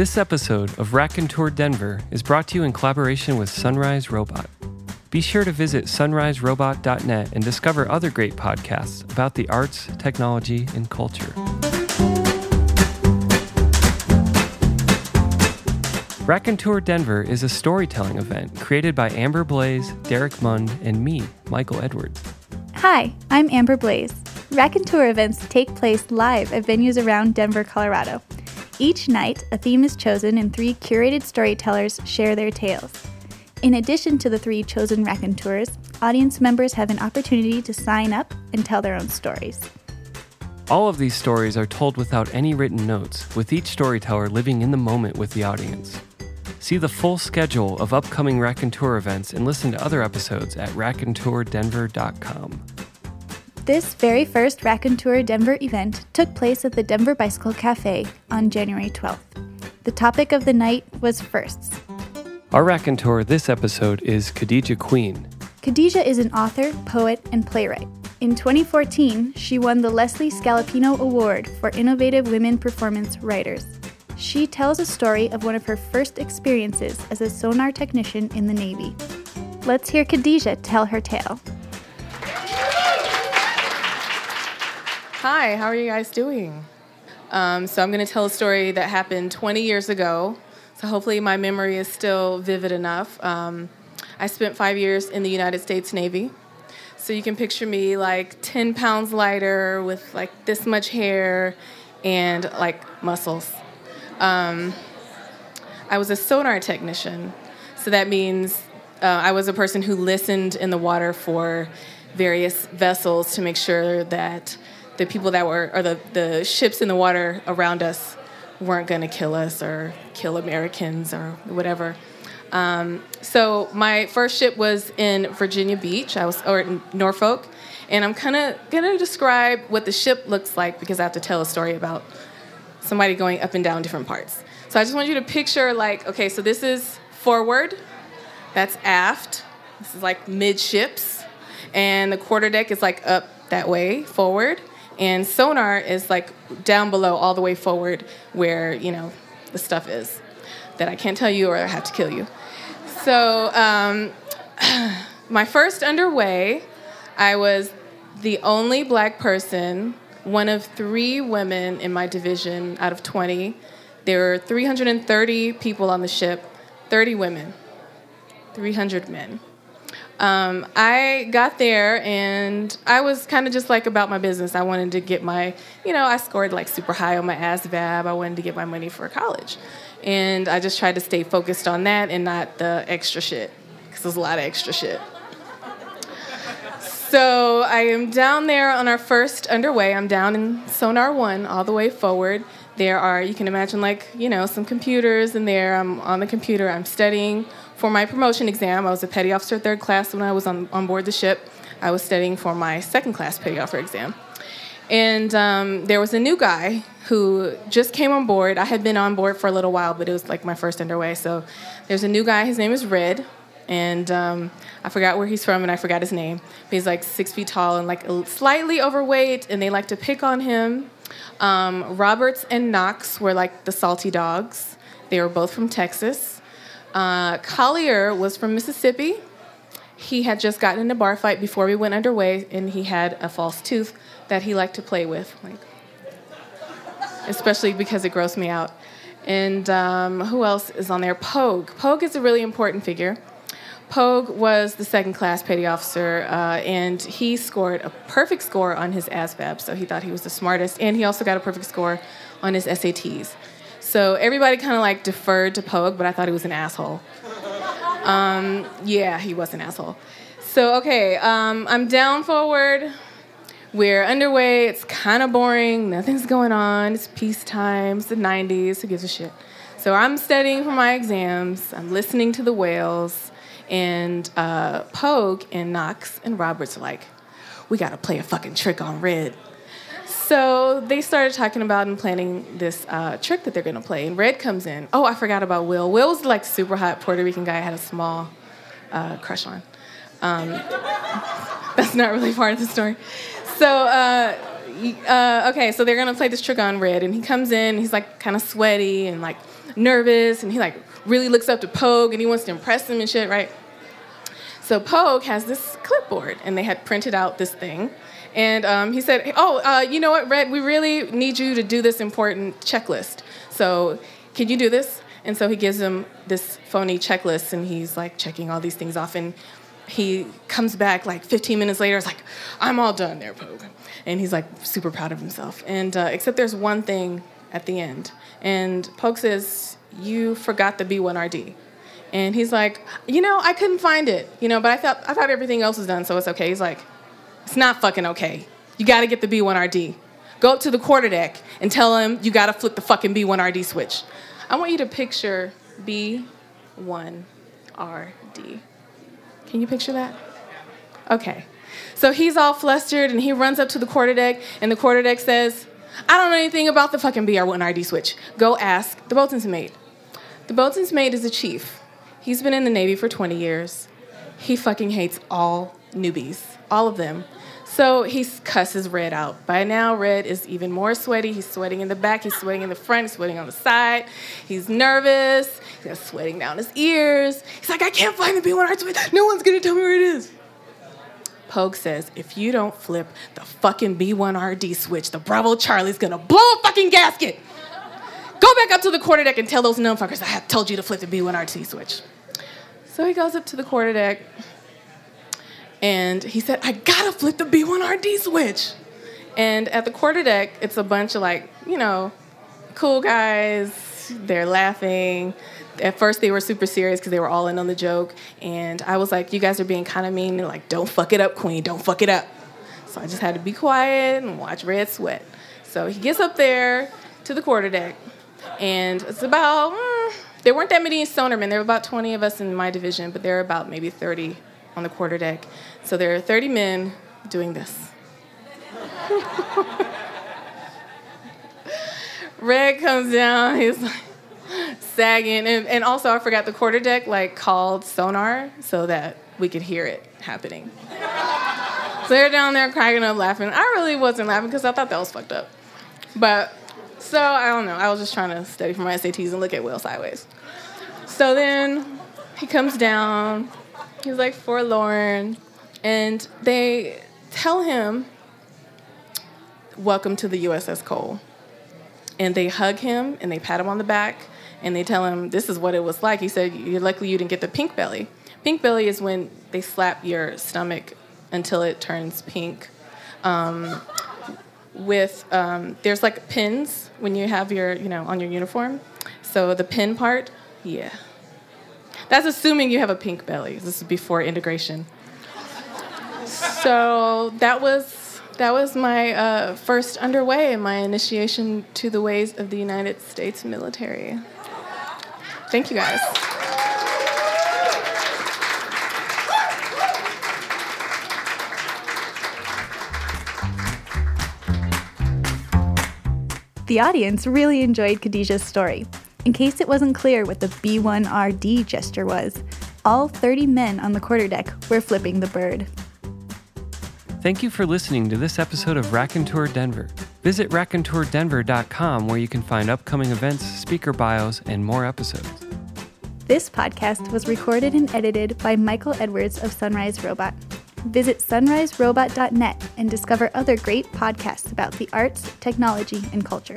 This episode of Raconteur Denver is brought to you in collaboration with Sunrise Robot. Be sure to visit sunriserobot.net and discover other great podcasts about the arts, technology, and culture. Raconteur Denver is a storytelling event created by Amber Blaze, Derek Mund, and me, Michael Edwards. Hi, I'm Amber Blaze. Raconteur events take place live at venues around Denver, Colorado. Each night, a theme is chosen and three curated storytellers share their tales. In addition to the three chosen raconteurs, audience members have an opportunity to sign up and tell their own stories. All of these stories are told without any written notes, with each storyteller living in the moment with the audience. See the full schedule of upcoming Raconteur events and listen to other episodes at raconteurdenver.com. This very first Raconteur Denver event took place at the Denver Bicycle Cafe on January 12th. The topic of the night was firsts. Our raconteur this episode is Khadijah Queen. Khadijah is an author, poet, and playwright. In 2014, she won the Leslie Scalapino Award for Innovative Women Performance Writers. She tells a story of one of her first experiences as a sonar technician in the Navy. Let's hear Khadijah tell her tale. Hi, how are you guys doing? Um, so, I'm going to tell a story that happened 20 years ago. So, hopefully, my memory is still vivid enough. Um, I spent five years in the United States Navy. So, you can picture me like 10 pounds lighter with like this much hair and like muscles. Um, I was a sonar technician, so that means uh, I was a person who listened in the water for various vessels to make sure that the people that were, or the, the ships in the water around us, weren't going to kill us or kill Americans or whatever. Um, so my first ship was in Virginia Beach. I was or in Norfolk, and I'm kind of gonna describe what the ship looks like because I have to tell a story about somebody going up and down different parts. So I just want you to picture like, okay, so this is forward, that's aft, this is like midships, and the quarterdeck is like up that way, forward, and sonar is like down below all the way forward where, you know, the stuff is that I can't tell you or I have to kill you. So um, my first underway, I was the only black person one of three women in my division out of 20. There were 330 people on the ship, 30 women, 300 men. Um, I got there and I was kind of just like about my business. I wanted to get my, you know, I scored like super high on my ASVAB. I wanted to get my money for college. And I just tried to stay focused on that and not the extra shit, because there's a lot of extra shit. So I am down there on our first underway. I'm down in Sonar 1 all the way forward. There are, you can imagine, like, you know, some computers in there. I'm on the computer. I'm studying for my promotion exam. I was a petty officer third class when I was on, on board the ship. I was studying for my second class petty officer exam. And um, there was a new guy who just came on board. I had been on board for a little while, but it was like my first underway. So there's a new guy. His name is Red and um, I forgot where he's from and I forgot his name. But he's like six feet tall and like slightly overweight, and they like to pick on him. Um, Roberts and Knox were like the salty dogs. They were both from Texas. Uh, Collier was from Mississippi. He had just gotten in a bar fight before we went underway, and he had a false tooth that he liked to play with, like, especially because it grossed me out. And um, who else is on there? Pogue. Pogue is a really important figure. Pogue was the second class petty officer, uh, and he scored a perfect score on his ASVAB, so he thought he was the smartest, and he also got a perfect score on his SATs. So everybody kind of like deferred to Pogue, but I thought he was an asshole. Um, yeah, he was an asshole. So, okay, um, I'm down forward. We're underway. It's kind of boring. Nothing's going on. It's peacetime. It's the 90s. Who gives a shit? So I'm studying for my exams. I'm listening to the whales. And uh, Pogue and Knox and Roberts are like, we gotta play a fucking trick on Red. So they started talking about and planning this uh, trick that they're gonna play. And Red comes in. Oh, I forgot about Will. Will was like super hot Puerto Rican guy I had a small uh, crush on. Um, that's not really part of the story. So uh, uh, okay, so they're gonna play this trick on Red, and he comes in, he's like kind of sweaty and like nervous, and he like really looks up to Pogue, and he wants to impress him and shit, right? So Pogue has this clipboard, and they had printed out this thing, and um, he said, "Oh, uh, you know what, Red? We really need you to do this important checklist. So can you do this?" And so he gives him this phony checklist, and he's like checking all these things off, and he comes back like 15 minutes later. It's like, "I'm all done there, Pogue," and he's like super proud of himself. And uh, except there's one thing at the end, and Pogue says, "You forgot the B1RD." And he's like, you know, I couldn't find it, you know, but I thought I thought everything else was done, so it's okay. He's like, it's not fucking okay. You got to get the B1RD. Go up to the quarterdeck and tell him you got to flip the fucking B1RD switch. I want you to picture B1RD. Can you picture that? Okay. So he's all flustered and he runs up to the quarterdeck and the quarterdeck says, I don't know anything about the fucking B1RD switch. Go ask the boatswain's mate. The boatswain's mate is a chief. He's been in the Navy for 20 years. He fucking hates all newbies, all of them. So he cusses Red out. By now, Red is even more sweaty. He's sweating in the back, he's sweating in the front, he's sweating on the side. He's nervous, he's sweating down his ears. He's like, I can't find the B1R switch. No one's gonna tell me where it is. Pogue says, if you don't flip the fucking B1RD switch, the Bravo Charlie's gonna blow a fucking gasket. Go back up to the quarterdeck and tell those numbfuckers I have told you to flip the B1RD switch. So he goes up to the quarterdeck and he said, I gotta flip the B1RD switch. And at the quarterdeck, it's a bunch of like, you know, cool guys. They're laughing. At first, they were super serious because they were all in on the joke. And I was like, you guys are being kind of mean. They're like, don't fuck it up, Queen. Don't fuck it up. So I just had to be quiet and watch Red sweat. So he gets up there to the quarterdeck. And it's about, mm, there weren't that many sonarmen. There were about 20 of us in my division, but there were about maybe 30 on the quarterdeck. So there are 30 men doing this. Red comes down, he's like sagging. And, and also, I forgot the quarterdeck like called sonar so that we could hear it happening. so they're down there cracking up laughing. I really wasn't laughing because I thought that was fucked up. But so I don't know. I was just trying to study for my SATs and look at Will sideways. So then he comes down. He's like forlorn. And they tell him, Welcome to the USS Cole. And they hug him and they pat him on the back and they tell him, This is what it was like. He said, You're lucky you didn't get the pink belly. Pink belly is when they slap your stomach until it turns pink. Um, with um, there's like pins when you have your you know on your uniform. So the pin part, yeah. That's assuming you have a pink belly. This is before integration. So that was that was my uh, first underway my initiation to the ways of the United States military. Thank you guys. The audience really enjoyed Khadijah's story. In case it wasn't clear what the B1RD gesture was, all 30 men on the quarterdeck were flipping the bird. Thank you for listening to this episode of Raconteur Denver. Visit raconteurdenver.com where you can find upcoming events, speaker bios, and more episodes. This podcast was recorded and edited by Michael Edwards of Sunrise Robot. Visit sunriserobot.net and discover other great podcasts about the arts, technology, and culture.